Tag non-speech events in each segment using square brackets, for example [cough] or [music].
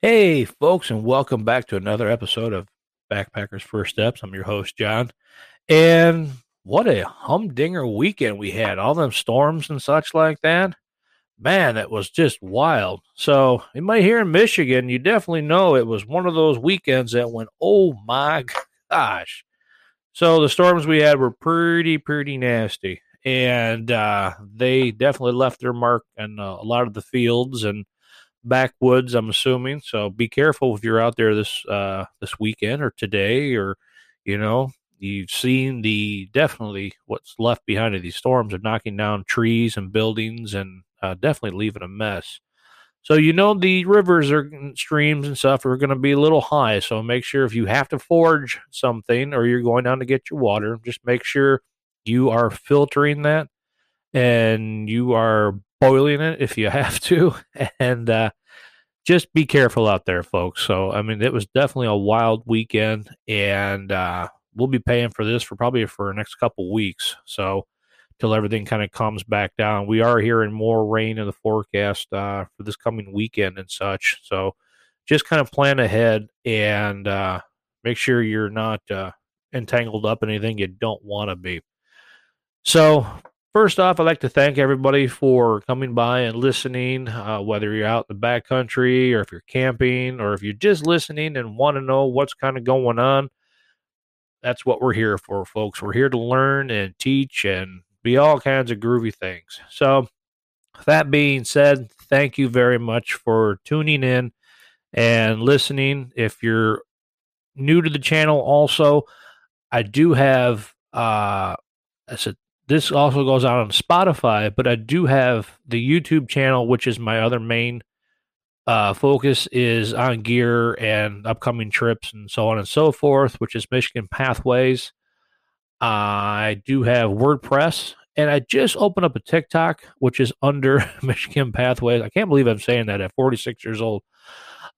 Hey, folks, and welcome back to another episode of Backpackers First Steps. I'm your host, John. And what a humdinger weekend we had. All them storms and such like that. Man, it was just wild. So, you might hear in Michigan, you definitely know it was one of those weekends that went, oh my [laughs] gosh. So, the storms we had were pretty, pretty nasty. And uh, they definitely left their mark on uh, a lot of the fields and backwoods. I'm assuming. So be careful if you're out there this uh, this weekend or today, or you know, you've seen the definitely what's left behind of these storms are knocking down trees and buildings and uh, definitely leaving a mess. So you know the rivers or streams and stuff are going to be a little high. So make sure if you have to forge something or you're going down to get your water, just make sure you are filtering that and you are boiling it if you [laughs] have to, and uh, just be careful out there, folks. So, I mean, it was definitely a wild weekend, and uh, we'll be paying for this for probably for the next couple weeks. So, till everything kind of comes back down, we are hearing more rain in the forecast uh, for this coming weekend and such. So, just kind of plan ahead and uh, make sure you're not uh, entangled up in anything you don't want to be. So, First off, I'd like to thank everybody for coming by and listening, uh, whether you're out in the backcountry or if you're camping or if you're just listening and want to know what's kind of going on. That's what we're here for, folks. We're here to learn and teach and be all kinds of groovy things. So, that being said, thank you very much for tuning in and listening. If you're new to the channel, also, I do have uh, a this also goes out on Spotify, but I do have the YouTube channel, which is my other main uh, focus is on gear and upcoming trips and so on and so forth, which is Michigan Pathways. Uh, I do have WordPress, and I just opened up a TikTok, which is under [laughs] Michigan Pathways. I can't believe I'm saying that at 46 years old.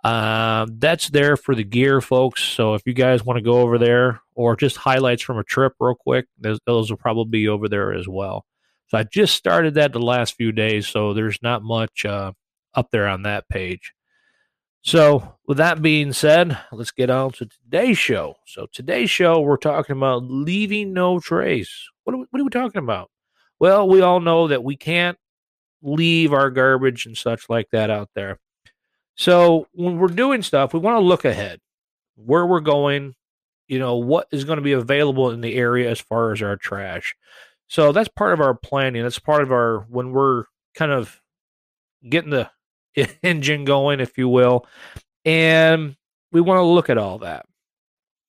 Uh, that's there for the gear, folks. So if you guys want to go over there or just highlights from a trip real quick, those, those will probably be over there as well. So I just started that the last few days, so there's not much uh, up there on that page. So, with that being said, let's get on to today's show. So, today's show, we're talking about leaving no trace. What are we, what are we talking about? Well, we all know that we can't leave our garbage and such like that out there. So when we're doing stuff, we want to look ahead, where we're going, you know, what is going to be available in the area as far as our trash. So that's part of our planning. That's part of our when we're kind of getting the [laughs] engine going, if you will, and we want to look at all that.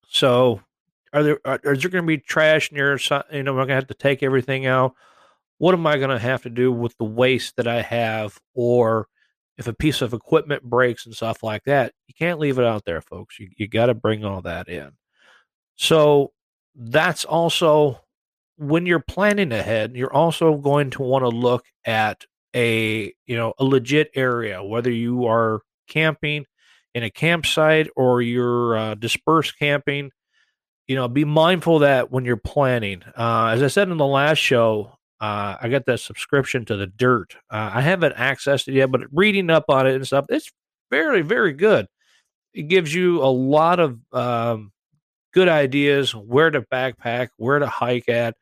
So, are there are, is there going to be trash near? You know, we're going to have to take everything out. What am I going to have to do with the waste that I have, or if a piece of equipment breaks and stuff like that, you can't leave it out there, folks. You, you got to bring all that in. So that's also when you're planning ahead, you're also going to want to look at a you know a legit area, whether you are camping in a campsite or you're uh, dispersed camping. You know, be mindful that when you're planning. Uh, as I said in the last show, uh, I got that subscription to the Dyrt. Uh, I haven't accessed it yet, but reading up on it and stuff, it's very, very good. It gives you a lot of um, good ideas where to backpack, where to hike at,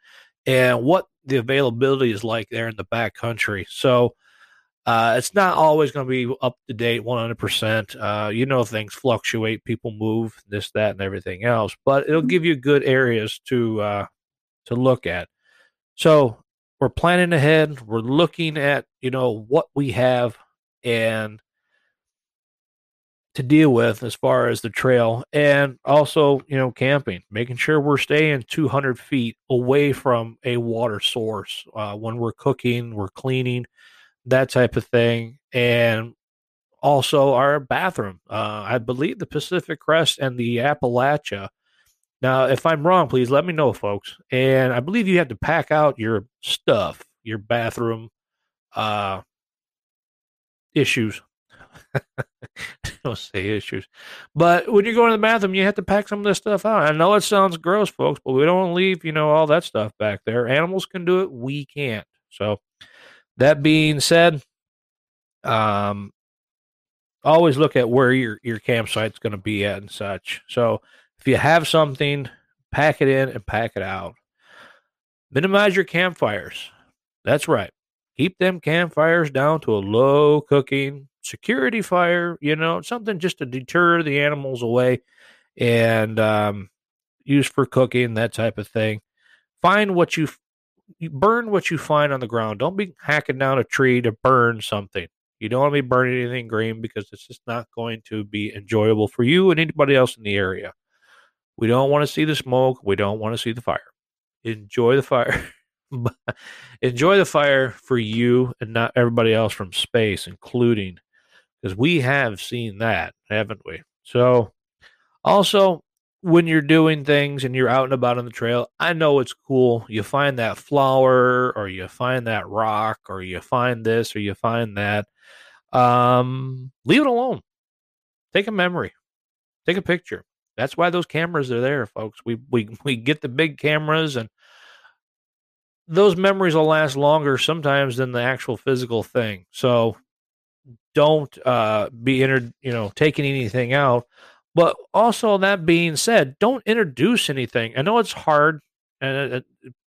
and what the availability is like there in the back country. So uh, it's not always going to be up to date 100%. Uh, you know, things fluctuate, people move, this, that, and everything else, but it'll give you good areas to uh, to look at. So we're planning ahead. We're looking at, you know, what we have and to deal with as far as the trail and also, you know, camping, making sure we're staying 200 feet away from a water source uh, when we're cooking, we're cleaning, that type of thing. And also our bathroom. Uh, I believe the Pacific Crest and the Appalachia now, if I'm wrong, please let me know, folks. And I believe you have to pack out your stuff, your bathroom uh, issues. [laughs] don't say issues. But when you're going to the bathroom, you have to pack some of this stuff out. I know it sounds gross, folks, but we don't leave, you know, all that stuff back there. Animals can do it, we can't. So, that being said, um, always look at where your your campsite's going to be at and such. So if you have something, pack it in and pack it out. Minimize your campfires. That's right. Keep them campfires down to a low cooking security fire, you know, something just to deter the animals away and um, use for cooking, that type of thing. Find what you, you burn what you find on the ground. Don't be hacking down a tree to burn something. You don't want to be burning anything green because it's just not going to be enjoyable for you and anybody else in the area. We don't want to see the smoke. We don't want to see the fire. Enjoy the fire. [laughs] Enjoy the fire for you and not everybody else from space, including because we have seen that, haven't we? So, also, when you're doing things and you're out and about on the trail, I know it's cool. You find that flower or you find that rock or you find this or you find that. Um, leave it alone. Take a memory. Take a picture. That's why those cameras are there, folks. We we [laughs] we get the big cameras and those memories will last longer sometimes than the actual physical thing. So don't uh be inter you know taking anything out. But also that being said, don't introduce anything. I know it's hard and it,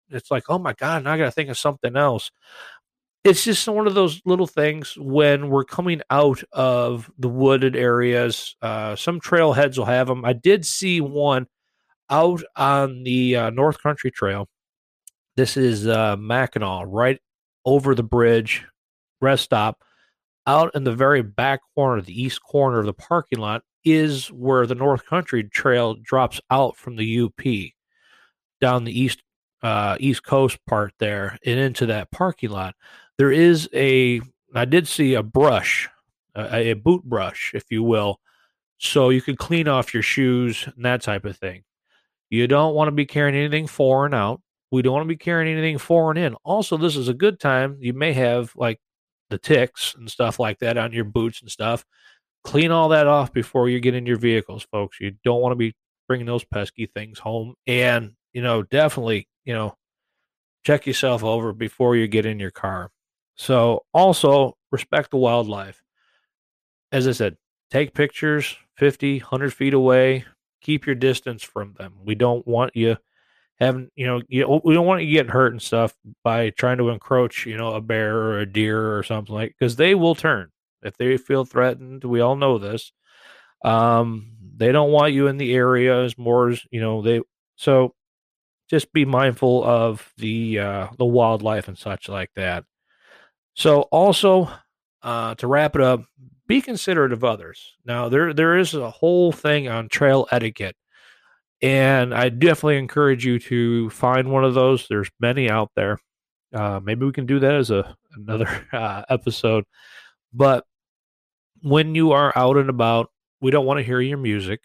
it's like, oh my God, now I gotta think of something else it's just one of those little things when we're coming out of the wooded areas. Uh, some trailheads will have them. I did see one out on the uh, North Country Trail. This is uh, Mackinac, right over the bridge, rest stop. Out in the very back corner, the east corner of the parking lot, is where the North Country Trail drops out from the UP down the east uh, east coast part there and into that parking lot there is a I did see a brush, a, a boot brush, if you will, so you can clean off your shoes and that type of thing. You don't want to be carrying anything foreign out. We don't want to be carrying anything foreign in. Also, this is a good time. You may have like the ticks and stuff like that on your boots and stuff. Clean all that off before you get in your vehicles, folks. You don't want to be bringing those pesky things home. And, you know, definitely, you know, check yourself over before you get in your car. So also respect the wildlife. As I said, take pictures 50, 100 feet away. Keep your distance from them. We don't want you having, you know, you, we don't want you getting hurt and stuff by trying to encroach, you know, a bear or a deer or something like because they will turn if they feel threatened. We all know this. Um, they don't want you in the area as more as you know they so just be mindful of the uh the wildlife and such like that so also uh, to wrap it up, be considerate of others. Now there there is a whole thing on trail etiquette, and I definitely encourage you to find one of those. There's many out there. Uh, maybe we can do that as a another [laughs] uh, episode. But when you are out and about, we don't want to hear your music,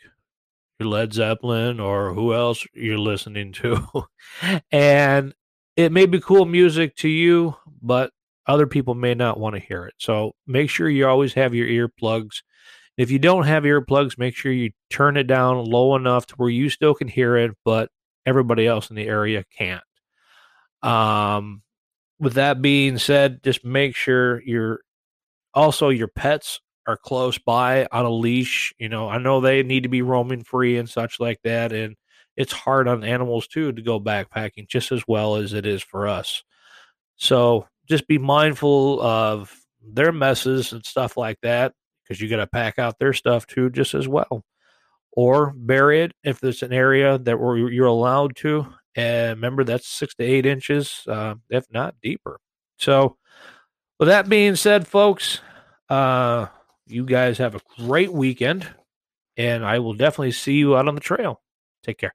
your Led Zeppelin or who else you're listening to, [laughs] and it may be cool music to you, but other people may not want to hear it. So make sure you always have your earplugs. If you don't have earplugs, make sure you turn it down low enough to where you still can hear it, but everybody else in the area can't. Um, with that being said, just make sure your also your pets are close by on a leash. You know, I know they need to be roaming free and such like that, and it's hard on animals too to go backpacking just as well as it is for us. So just be mindful of their messes and stuff like that because you got to pack out their stuff too, just as well. Or bury it if there's an area that you're allowed to. And remember, that's six to eight inches, uh, if not deeper. So, with that being said, folks, uh, you guys have a great weekend, and I will definitely see you out on the trail. Take care.